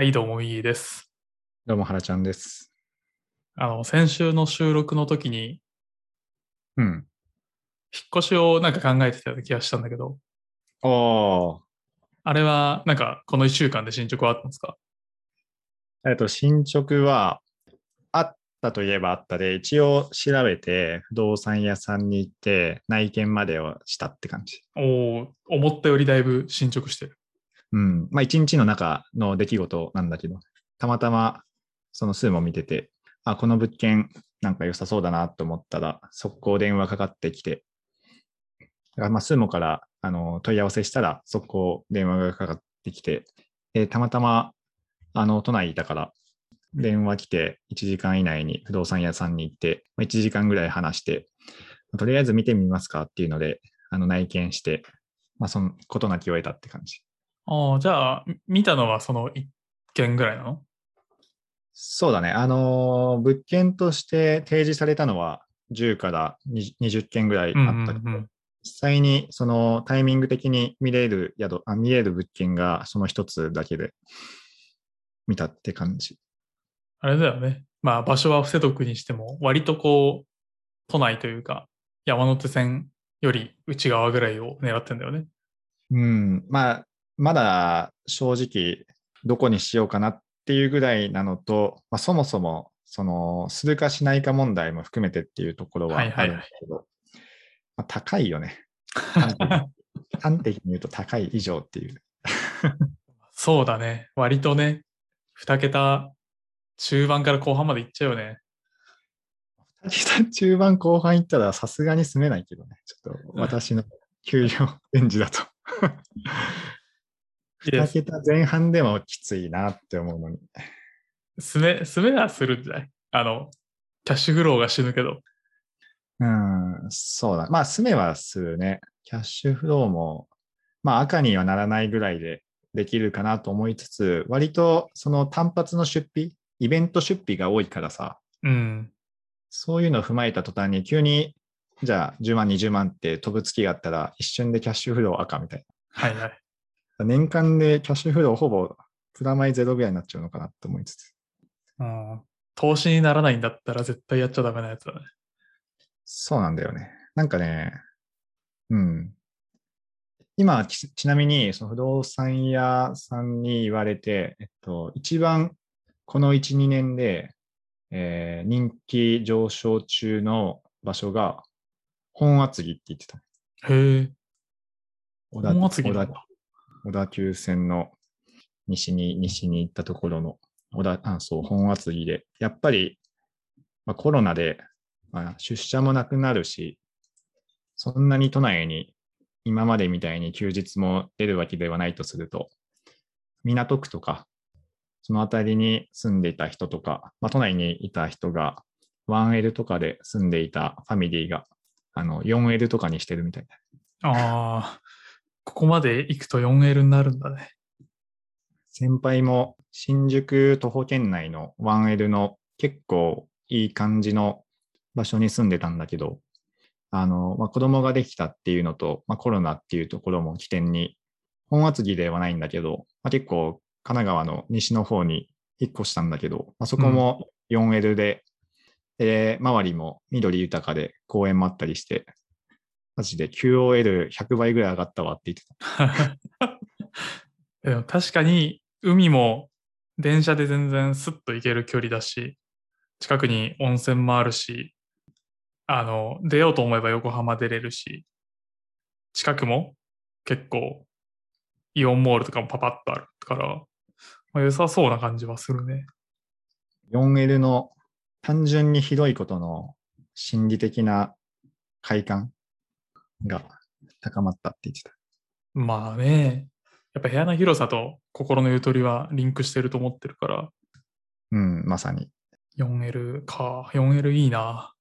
はい、どうも、いいです。どうも、原ちゃんです。あの、先週の収録の時に、うん。引っ越しをなんか考えてたような気がしたんだけど、おー。あれは、なんか、この1週間で進捗はあったんですか？えっと、進捗は、あったといえばあったで、一応調べて、不動産屋さんに行って、内見までをしたって感じ。おー思ったよりだいぶ進捗してる。うん。まあ、一日の中の出来事なんだけど、たまたま、その数も見てて、あ、この物件、なんか良さそうだなと思ったら、速攻電話かかってきて、だからまあ、スーモからあの問い合わせしたら、速攻電話がかかってきて、でたまたまあの都内にいたから、電話来て1時間以内に不動産屋さんに行って、まあ1時間ぐらい話して、とりあえず見てみますかっていうので、あの内見して、まあ、そのことなきを得たって感じ。ああ、じゃあ、見たのはその1件ぐらいなの？そうだね。あのー物件として提示されたのは10から20 20件ぐらいうんあったけど、うんうん実際にそのタイミング的に見れる宿、あ見れる物件がその一つだけで見たって感じ。あれだよね。まあ、場所は伏せとくにしても、割とこう、都内というか、山手線より内側ぐらいを狙ってんだよね。うん。まあ、まだ正直どこにしようかなっていうぐらいなのと、まあ、そもそもそのするかしないか問題も含めてっていうところはあはいはいはいるんだけど、まあ、高いよね。端的に言うと高い以上っていう。そうだね。割とね、2桁中盤から後半までいっちゃうよね。中盤後半行ったらさすがに住めないけどね。ちょっと私の給料レンジだと。いや2桁前半でもきついなって思うのに。住め、住めはするんじゃない？あの、キャッシュフローが死ぬけど。うん、そうだ。まあ住めはするね。キャッシュフローも、まあ赤にはならないぐらいでできるかなと思いつつ、割とその単発の出費、イベント出費が多いからさ、うん。そういうのを踏まえた途端に急に、じゃあ10万、20万って飛ぶ月があったら一瞬でキャッシュフロー赤みたいはいはい。な。年間でキャッシュフローほぼプラマイゼロぐらいになっちゃうのかなと思いつつ。うん。投資にならないんだったら絶対やっちゃダメなやつだね。そうなんだよね。なんかね、うん。今、ちちなみに、その不動産屋さんに言われて、えっと、一番この1、2年で、えー人気上昇中の場所が、本厚木って言ってた。へえ。本厚木。小田急線の西に、西に行ったところの、小田、あ、そう、本厚木で、やっぱり、まあ、コロナで、まあ、出社もなくなるし、そんなに都内に今までみたいに休日も出るわけではないとすると、港区とか、その辺りに住んでいた人とか、まあ、都内にいた人が 1L とかで住んでいたファミリーが、あの、4L とかにしてるみたいな。ああ、ここまで行くと 4L になるんだね。先輩も新宿徒歩圏内の 1L の結構いい感じの場所に住んでたんだけど、あの、まあ、子供ができたっていうのと、まあ、コロナっていうところも起点に、本厚木ではないんだけど、まあ、結構神奈川の西の方に引っ越したんだけど、まあ、そこも 4L で、で、周りも緑豊かで公園もあったりして、マジで QOL100 倍ぐらい上がったわって言ってた。でも確かに海も電車で全然スッと行ける距離だし、近くに温泉もあるし、あの、出ようと思えば横浜出れるし、近くも結構イオンモールとかもパパッとあるから、まあ、良さそうな感じはするね。4L の単純にひどいことの心理的な快感が高まったって言ってた。まあね、やっぱ部屋の広さと心のゆとりはリンクしてると思ってるから、うん、まさに。4L か、4L いいな。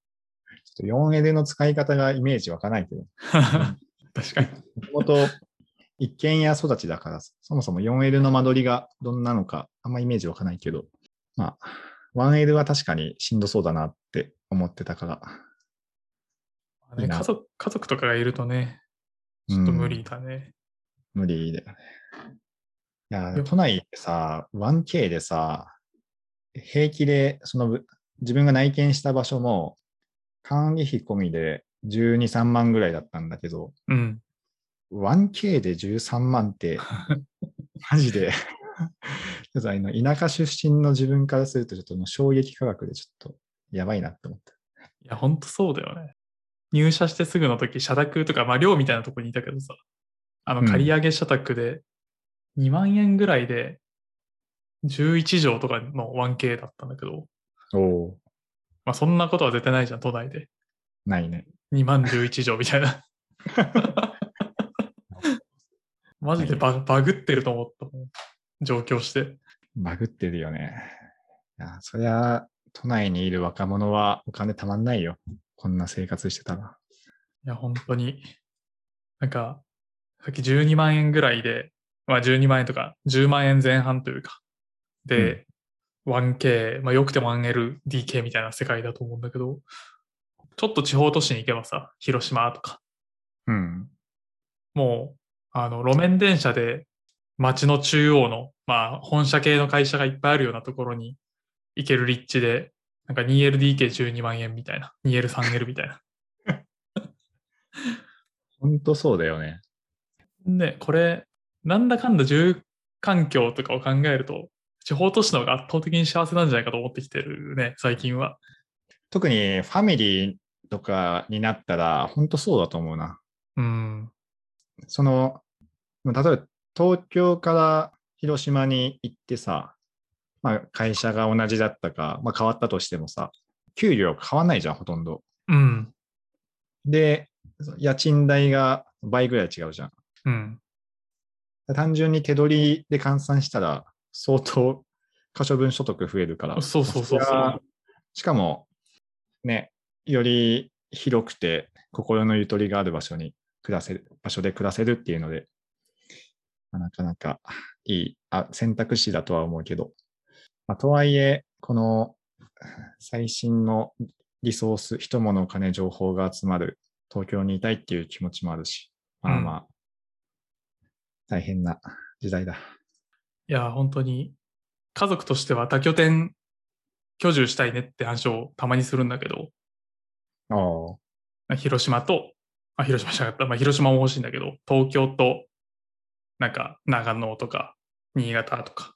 ちょっと 4L の使い方がイメージ湧かないけど、確かに。もともと一軒家育ちだから、そもそも 4L の間取りがどんなのかあんまイメージ湧かないけど、まあ、1L は確かにしんどそうだなって思ってたから、家族家族とかがいるとね、ちょっと無理だね。無理だよね。やよ、都内ってさ、1K でさ、平気で、そのぶ自分が内見した場所も、管理費込みで12、3万ぐらいだったんだけど、うん。1K で13万って、マジで、ちょっとあの田舎出身の自分からすると、ちょっともう衝撃価格でちょっとやばいなって思った。いや、ほんとそうだよね。入社してすぐの時、社宅とか、まあ、寮みたいなとこにいたけどさ、あの、うん借り上げ社宅で2万円ぐらいで11畳とかの 1K だったんだけど、おおまあ、そんなことは絶対ないじゃん、都内で。ないね。2万11畳みたいな。マジでババグってると思ったもん。上京して。バグってるよね。いや、そりゃ、都内にいる若者はお金たまんないよ。こんな生活してたら。いや、本当に。なんか、さっき12万円ぐらいで、まあ12万円とか10万円前半というか、で、1K、まあよくても 1LDK みたいな世界だと思うんだけど、ちょっと地方都市に行けばさ、広島とか、うん。もう、あの、路面電車で街の中央の、まあ本社系の会社がいっぱいあるようなところに行ける立地で、なんか 2LDK12 万円みたいな、2L、3L みたいな。ほんとそうだよね。ね、これ、なんだかんだ住環境とかを考えると、地方都市の方が圧倒的に幸せなんじゃないかと思ってきてるね、最近は。特にファミリーとかになったら、ほんとそうだと思うな。うん。その、例えば東京から広島に行ってさ、まあ、会社が同じだったか、まあ、変わったとしてもさ、給料変わんないじゃん、ほとんど。うん。で、家賃代が倍ぐらい違うじゃん。うん。単純に手取りで換算したら、相当可処分所得増えるから。そうそうそうそうしかも、ね、より広くて心のゆとりがある場所に暮らせる、場所で暮らせるっていうので、まあなかなかいいあ選択肢だとは思うけど、まあ、とはいえ、この最新のリソース、人物、金、情報が集まる東京にいたいっていう気持ちもあるし、まあまあ、大変な時代だ。いや、本当に、家族としては多拠点居住したいねって話をたまにするんだけど、ああ、まあ広島と、あ、広島じゃなかった、まあ、広島も欲しいんだけど、東京と、なんか長野とか、新潟とか。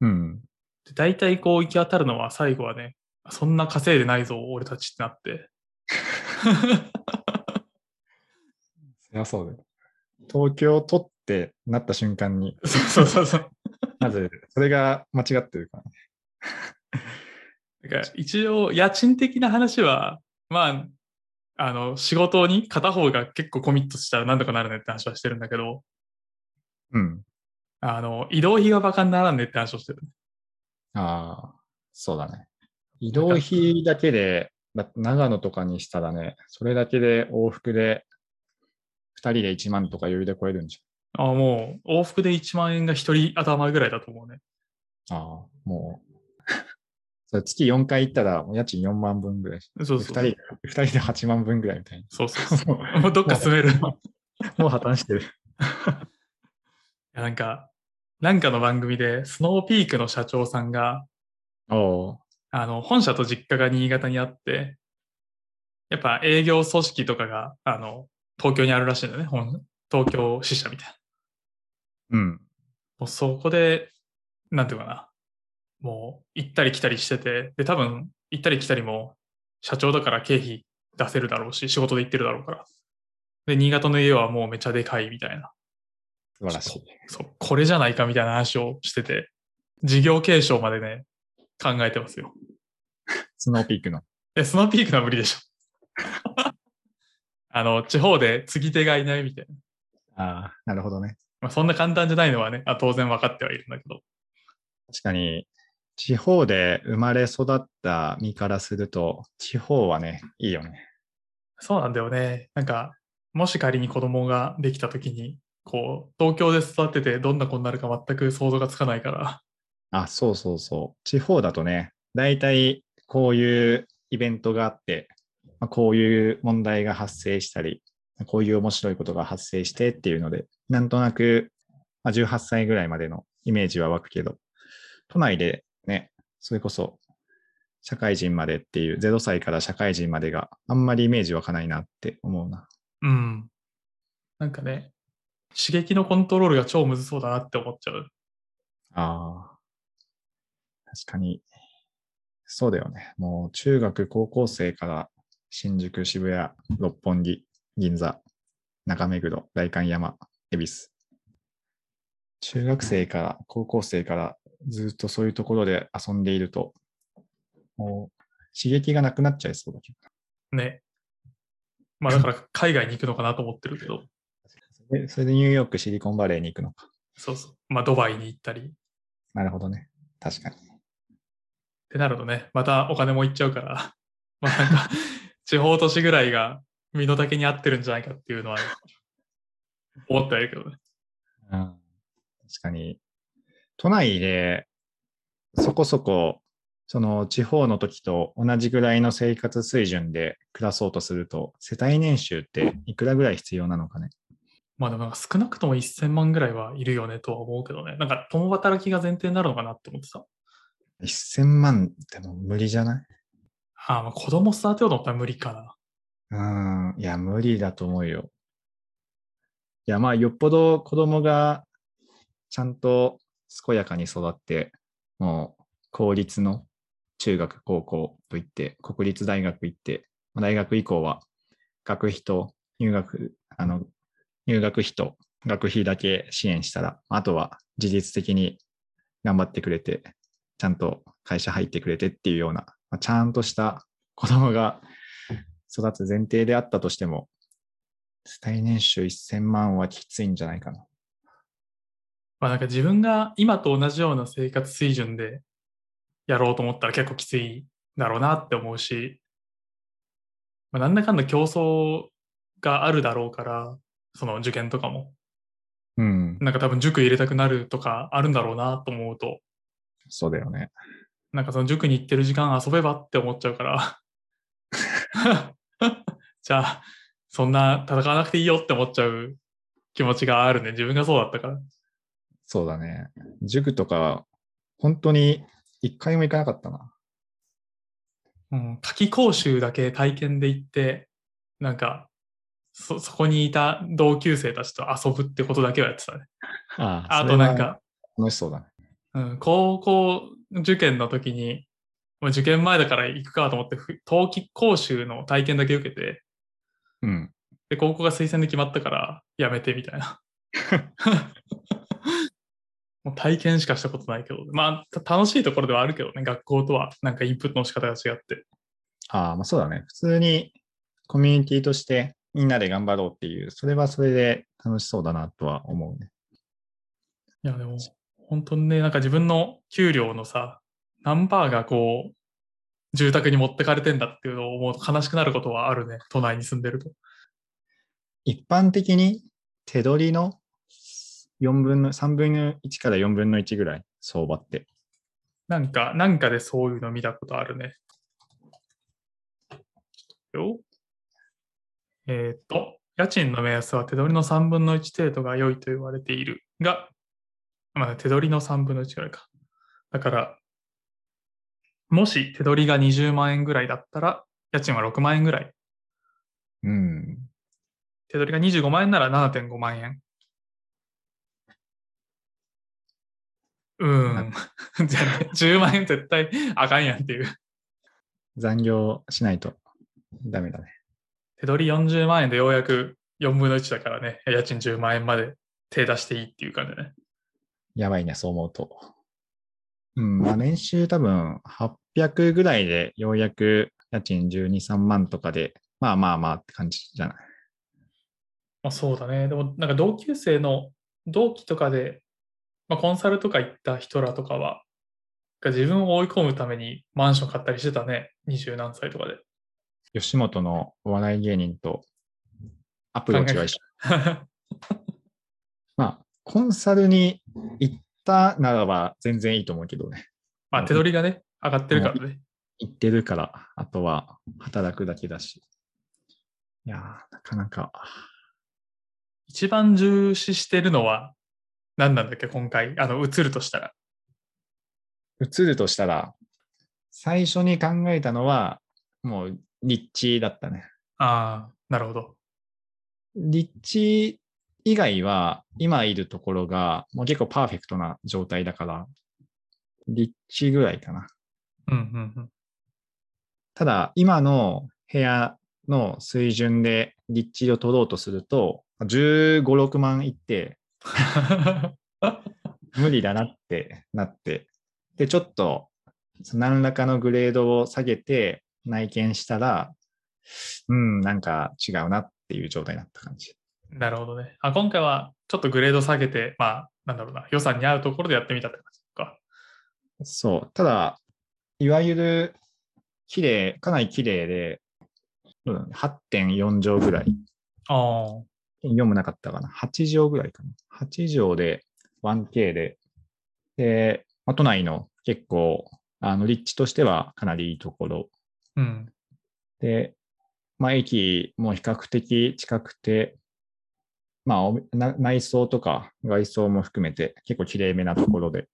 うん。で大体こう行き当たるのは最後はね、そんな稼いでないぞ、俺たちってなって。そりゃそうだよ。東京を取ってなった瞬間に、そうそうそうそう。まず、それが間違ってるからね。だから一応、家賃的な話は、まあ、あの、仕事に片方が結構コミットしたら何とかなるねって話はしてるんだけど、うん。あの、移動費がバカにならんねって話をしてる。ああ、そうだね。移動費だけで、長野とかにしたらね、それだけで往復で、2人で1万とか余裕で超えるんじあもう、往復で1万円が一人頭ぐらいだと思うね。ゃん。ああ、もう。それ月4回行ったら、家賃4万分ぐらい。そうそうそう。2人、二人で8万分ぐらいみたいそうそうそう。な。もうどっか住める。い もう破綻してる。やなんか、なんかの番組で、スノーピークの社長さんが、おおあの、本社と実家が新潟にあって、やっぱ営業組織とかが、あの、東京にあるらしいんだよね。本東京支社みたいな。うん。もうそこで、なんていうかな。もう行ったり来たりしてて、で、多分行ったり来たりも社長だから経費出せるだろうし、仕事で行ってるだろうから。で、新潟の家はもうめっちゃでかいみたいな。素晴らしい。そう、これじゃないかみたいな話をしてて、事業継承までね、考えてますよ。スノーピークの。え、スノーピークのは無理でしょ。あの、地方で継ぎ手がいないみたいな。ああ、なるほどね。まあ、そんな簡単じゃないのはね、あ当然分かってはいるんだけど。確かに、地方で生まれ育った身からすると、地方はね、いいよね。そうなんだよね。なんか、もし仮に子供ができた時に、こう、東京で育っててどんな子になるか全く想像がつかないから。あ、そうそうそう。地方だとね、大体こういうイベントがあって、まあ、こういう問題が発生したり、こういう面白いことが発生してっていうので、なんとなくまあ、18歳ぐらいまでのイメージは湧くけど、都内でね、それこそ社会人までっていう、0歳から社会人までがあんまりイメージ湧かないなって思うな。うん。なんかね、刺激のコントロールが超むずそうだなって思っちゃう。ああ。確かに。そうだよね。もう中学、高校生から新宿、渋谷、六本木、銀座、中目黒、代官山、恵比寿。中学生から高校生からずっとそういうところで遊んでいると、もう刺激がなくなっちゃいそうだけど。ね。まあだから海外に行くのかなと思ってるけど、それそれでニューヨーク、シリコンバレーに行くのか。そうそう。まあドバイに行ったり。っなるほどね。確かに。てなるとね、またお金もいっちゃうから、まあなんか、地方都市ぐらいが身の丈に合ってるんじゃないかっていうのは、思ってはいるけどね。うん確かに、都内でそこそこ、その地方の時と同じぐらいの生活水準で暮らそうとすると、世帯年収っていくらぐらい必要なのかね。まあでもなんか少なくとも1000万ぐらいはいるよねとは思うけどね。なんか共働きが前提になるのかなって思ってさ。1000万ってもう無理じゃない？ああ、まあ子供育てようと思ったら無理かな。うん、いや、無理だと思うよ。いや、まあ、よっぽど子供がちゃんと健やかに育って、もう公立の中学、高校といって、国立大学行って、まあ大学以降は学費と入学、あの、入学費と学費だけ支援したら、あとは事実的に頑張ってくれて、ちゃんと会社入ってくれてっていうような、まあちゃんとした子供が育つ前提であったとしても、世帯年収1000万はきついんじゃないかな。まあなんか自分が今と同じような生活水準でやろうと思ったら結構きついだろうなって思うし、まあ、なんだかんだ競争があるだろうから、その受験とかも、うん、なんか多分塾入れたくなるとかあるんだろうなと思うと、そうだよね。なんかその塾に行ってる時間遊べばって思っちゃうから、じゃあ、そんな戦わなくていいよって思っちゃう気持ちがあるね。自分がそうだったから。そうだね。塾とか、本当に一回も行かなかったな。うん、夏季講習だけ体験で行って、なんか、そ、そこにいた同級生たちと遊ぶってことだけはやってたね。ああとなんか、楽しそうだね。うん、高校受験の時に、もう受験前だから行くかと思って、ふ冬季講習の体験だけ受けて、うん。で、高校が推薦で決まったから、やめてみたいな。もう体験しかしたことないけど、まあ、た楽しいところではあるけどね、学校とはなんかインプットの仕方が違って。ああ、まあそうだね。普通にコミュニティとしてみんなで頑張ろうっていう、それはそれで楽しそうだなとは思うね。いや、でも、本当にね、なんか自分の給料のさ、何パーがこう、住宅に持ってかれてんだっていうのを思うと悲しくなることはあるね、都内に住んでると。一般的に手取りの4分の、3分の1から4分の1ぐらい、相場って。なんか、なんかでそういうの見たことあるね。よ。えっ、と、家賃の目安は手取りの3分の1程度が良いと言われているが、まあ、手取りの3分の1ぐらいか。だから、もし手取りが20万円ぐらいだったら、家賃は6万円ぐらい。うん。手取りが25万円なら7.5万円。うーん。じゃあね10万円絶対あかんやんっていう。残業しないとダメだね。手取り40万円でようやく4分の1だからね、家賃10万円まで手出していいっていう感じだね。やばいね、そう思うと。うん、まあ年収多分800ぐらいでようやく家賃12、3万とかで、まあまあまあって感じじゃない？まあ、そうだね。でもなんか同級生の同期とかで、まあ、コンサルとか行った人らとかは、が自分を追い込むためにマンション買ったりしてたね。20何歳とかで。吉本のお笑い芸人とアプローチは一緒。まあ、コンサルに行ったならば全然いいと思うけどね。まあ手取りがね、上がってるからね。行ってるから、あとは働くだけだし。いやー、なかなか。一番重視してるのは、何なんだっけ、今回？あの、映るとしたら。映るとしたら、最初に考えたのは、もう立地だったね。ああ、なるほど。立地以外は、今いるところが、もう結構パーフェクトな状態だから、立地ぐらいかな。うんうんうん。ただ、今の部屋の水準で立地を取ろうとすると、15、6万いって、無理だなってなって、で、ちょっと、何らかのグレードを下げて内見したら、うん、なんか違うなっていう状態になった感じ。なるほどね。あ、今回はちょっとグレード下げて、まあ、なんだろうな、予算に合うところでやってみたって感じか。そう。ただ、いわゆる、綺麗、かなり綺麗で、そうだね8.4畳ぐらい。ああ、読むなかったかな。8畳ぐらいかな。8畳で 1K で、で、まあ都内の結構、あの、立地としてはかなりいいところ。うん。で、まあ、駅も比較的近くて、まあ、内装とか外装も含めて結構綺麗めなところで、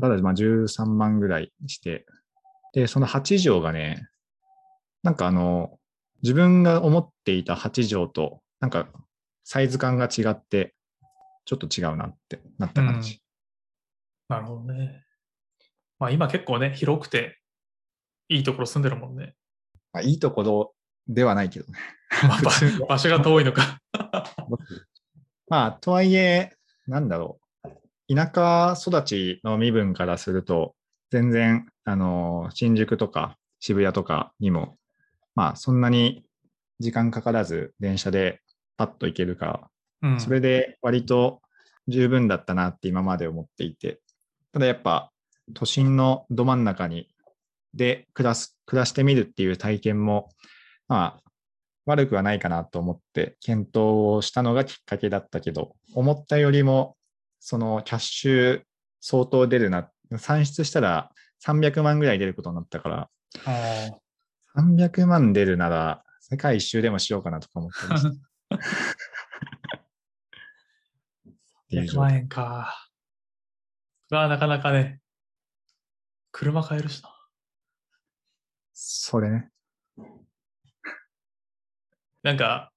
ただまあ13万ぐらいして、で、その8畳がね、なんかあの、自分が思っていた8畳と、なんかサイズ感が違って、ちょっと違うなってなった感じ。なるほどね。まあ今結構ね、広くて、いいところ住んでるもんね。まあ、いいところではないけどね。まあ、場所が遠いのか。まあ、とはいえ、なんだろう。田舎育ちの身分からすると、全然、あの、新宿とか渋谷とかにも、まあ、そんなに時間かからず電車でパッと行けるから、うん。それで割と十分だったなって今まで思っていて、ただやっぱ都心のど真ん中にで暮らす、暮らしてみるっていう体験も、まあ、悪くはないかなと思って検討をしたのがきっかけだったけど、思ったよりも、そのキャッシュ相当出るな、算出したら300万ぐらい出ることになったから、あ300万出るなら世界一周でもしようかなとか思ってました。ってー100いう状態万円か。がなかなかね、車買えるしな。それね。なんか、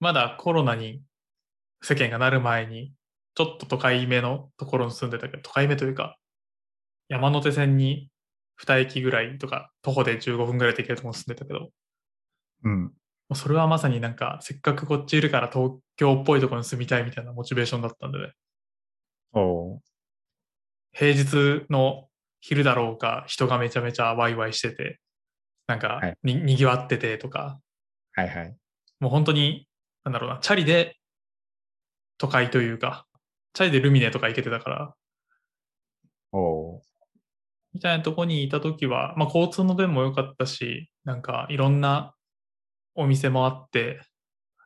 まだコロナに世間がなる前に、ちょっと都会めのところに住んでたけど、都会めというか、山手線に2駅ぐらいとか、徒歩で15分ぐらいで行けるところに住んでたけど、もうん。うそれはまさになんか、せっかくこっちいるから東京っぽいところに住みたいみたいなモチベーションだったんでね、おう平日の昼だろうか、人がめちゃめちゃワイワイしてて、なんかはい。に、にぎわっててとか、はいはい。もう本当に、なんだろうな、チャリで都会というか、チャリでルミネとか行けてたから、おうみたいなとこにいたときは、まあ交通の便も良かったし、なんかいろんなお店もあって、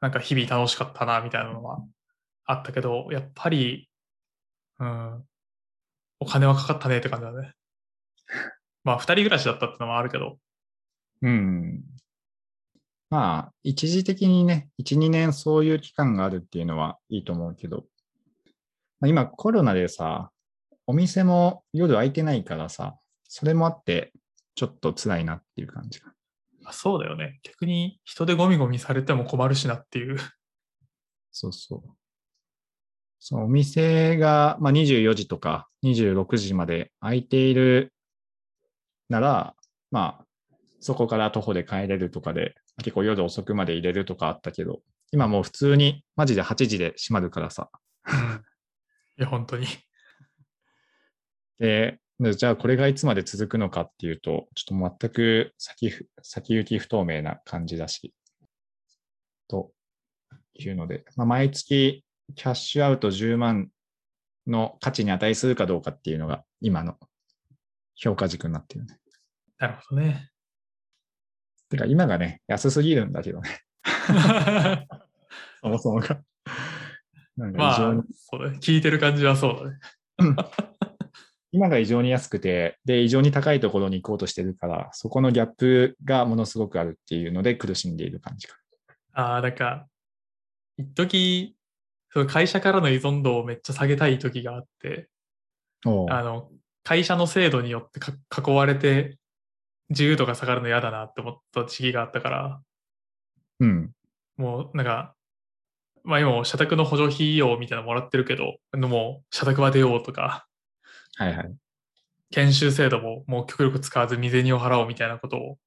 なんか日々楽しかったな、みたいなのはあったけど、やっぱり、うん、お金はかかったねって感じだね。まあ二人暮らしだったってのもあるけど、うん。まあ、一時的にね、1、2年そういう期間があるっていうのはいいと思うけど、まあ、今コロナでさ、お店も夜開いてないからさ、それもあって、ちょっと辛いなっていう感じが。あそうだよね。逆に人でゴミゴミされても困るしなっていう。そうそう。そう、お店が、まあ、24時とか26時まで開いているなら、まあ、そこから徒歩で帰れるとかで、結構夜遅くまで入れるとかあったけど、今もう普通にマジで8時で閉まるからさ。うん。いや、本当に。で、でじゃあこれがいつまで続くのかっていうと、ちょっと全く先ふ先行き不透明な感じだし、というので、まあ、毎月キャッシュアウト10万の価値に値するかどうかっていうのが今の評価軸になってるね。なるほどね。てか今がね、安すぎるんだけどね、そもそもが。なんかまあ異常に、そうだね。聞いてる感じはそうだね。今が異常に安くて、で、異常に高いところに行こうとしてるから、そこのギャップがものすごくあるっていうので苦しんでいる感じか。ああ、なんか、一時その会社からの依存度をめっちゃ下げたい時があって、あの、会社の制度によってか囲われて自由度が下がるの嫌だなって思った時期があったから、うん。もうなんか、まあ今も社宅の補助費用みたいなのもらってるけど、もう社宅は出ようとか、はいはい。研修制度ももう極力使わず未銭を払おうみたいなことを、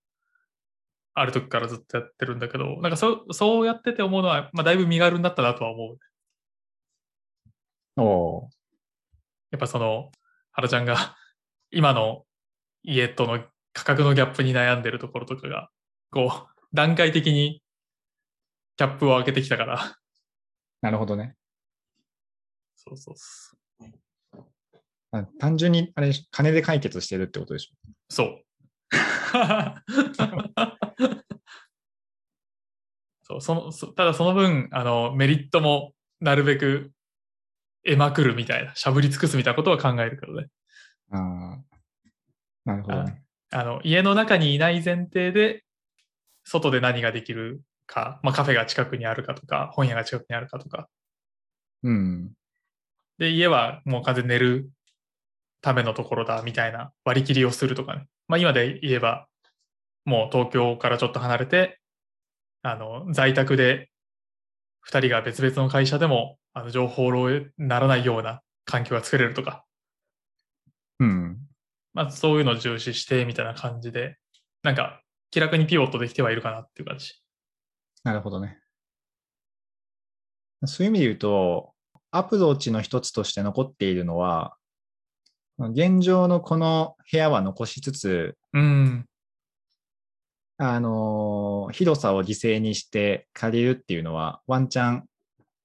ある時からずっとやってるんだけど、なんかそそうやってて思うのは、まあだいぶ身軽になったなとは思う。おうやっぱその、原ちゃんが今の家との価格のギャップに悩んでるところとかが、こう、段階的にギャップを上げてきたから、なるほどね。そうそうそう。あ単純に、あれ、金で解決してるってことでしょ？そう。そうそのそただその分あのメリットもなるべく得まくるみたいなしゃぶり尽くすみたいなことは考えるけどねああ。なるほどね。あの家の中にいない前提で外で何ができるか、まあ、カフェが近くにあるかとか本屋が近くにあるかとかうん。で家はもう完全に寝るためのところだみたいな割り切りをするとかね、まあ、今で言えばもう東京からちょっと離れてあの在宅で2人が別々の会社でもあの情報漏洩にならないような環境が作れるとか、うん。まあ、そういうのを重視してみたいな感じでなんか気楽にピボットできてはいるかなっていう感じ。なるほどね。そういう意味で言うと、アプローチの一つとして残っているのは、現状のこの部屋は残しつつ、うんあのー広さを犠牲にして借りるっていうのは、ワンチャン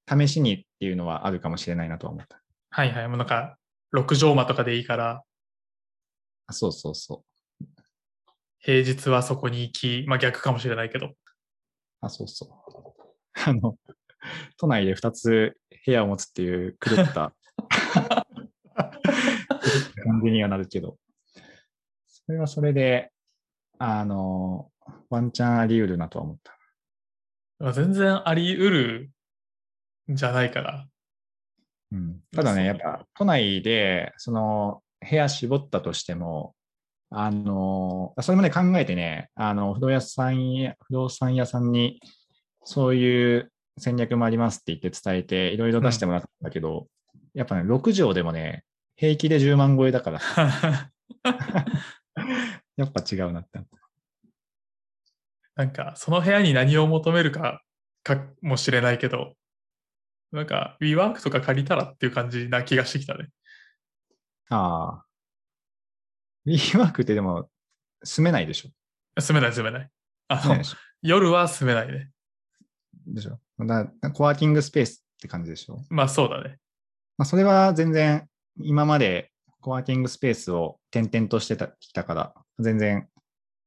試しにっていうのはあるかもしれないなとは思った。はいはいもうなんか6畳間とかでいいからあそうそうそう。平日はそこに行き、まあ、逆かもしれないけどあ、そうそう。あの、都内で2つ部屋を持つっていう狂った感じにはなるけど、それはそれで、あの、ワンチャンあり得るなとは思った。まあ全然あり得るんじゃないかな。うん、ただね、やっぱ都内で、その、部屋絞ったとしても、あの、それもね、考えてね、あの、不動屋さんや、不動産屋さんに、そういう戦略もありますって言って伝えて、いろいろ出してもらったんだけど、やっぱね、6畳でもね、平気で10万超えだから、やっぱ違うなって。なんか、その部屋に何を求めるかかもしれないけど、なんか、WeWork とか借りたらっていう感じな気がしてきたね。ああ。WeWork ってでも、住めないでしょ。住めない住めない。あの。夜は住めないね。でしょだコワーキングスペースって感じでしょ。まあそうだね。まあ、それは全然今までコワーキングスペースを転々としてたきたから、全然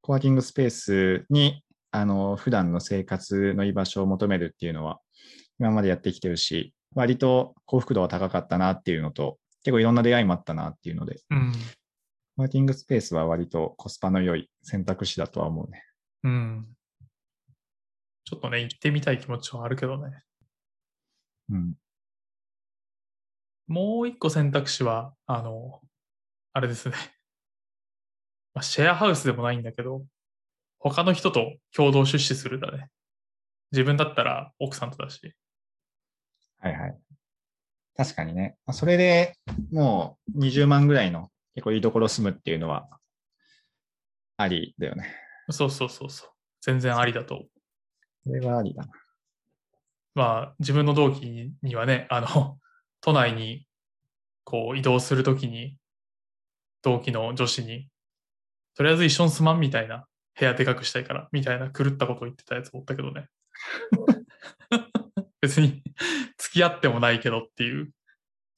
コワーキングスペースにあの普段の生活の居場所を求めるっていうのは今までやってきてるし、割と幸福度は高かったなっていうのと、結構いろんな出会いもあったなっていうので、うん。コワーキングスペースは割とコスパの良い選択肢だとは思うね。うん。ちょっとね、行ってみたい気持ちはあるけどね。うん。もう一個選択肢は、あの、あれですね。まあ、シェアハウスでもないんだけど、他の人と共同出資するだね。自分だったら奥さんとだし。はいはい。確かにね。まあそれでもう20万ぐらいの結構いいところ住むっていうのはありだよね。そうそうそうそう。全然ありだと。それはありだな。まあ、自分の同期にはね、あの、都内にこう移動するときに、同期の女子に、とりあえず一緒に住まんみたいな、部屋でかくしたいから、みたいな狂ったことを言ってたやつおったけどね。別に付き合ってもないけどっていう、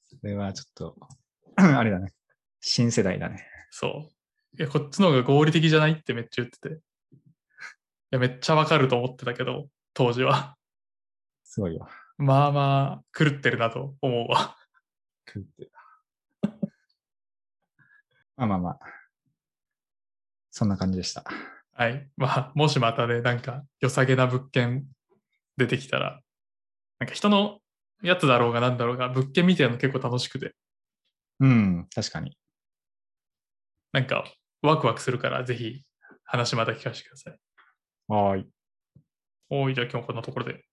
それはちょっと、あれだね。新世代だね。そう。いや、こっちの方が合理的じゃないってめっちゃ言ってて。いや、めっちゃわかると思ってたけど、当時は。すごいわ。まあまあ、狂ってるなと思うわ。狂ってるまあまあまあ。そんな感じでした。はい。まあ、もしまたね、なんか、良さげな物件出てきたら、なんか人のやつだろうがなんだろうが、物件見てるの結構楽しくて、うん、確かに。なんかワクワクするから、ぜひ話また聞かせてください。はーい。おーい、じゃあ今日こんなところで。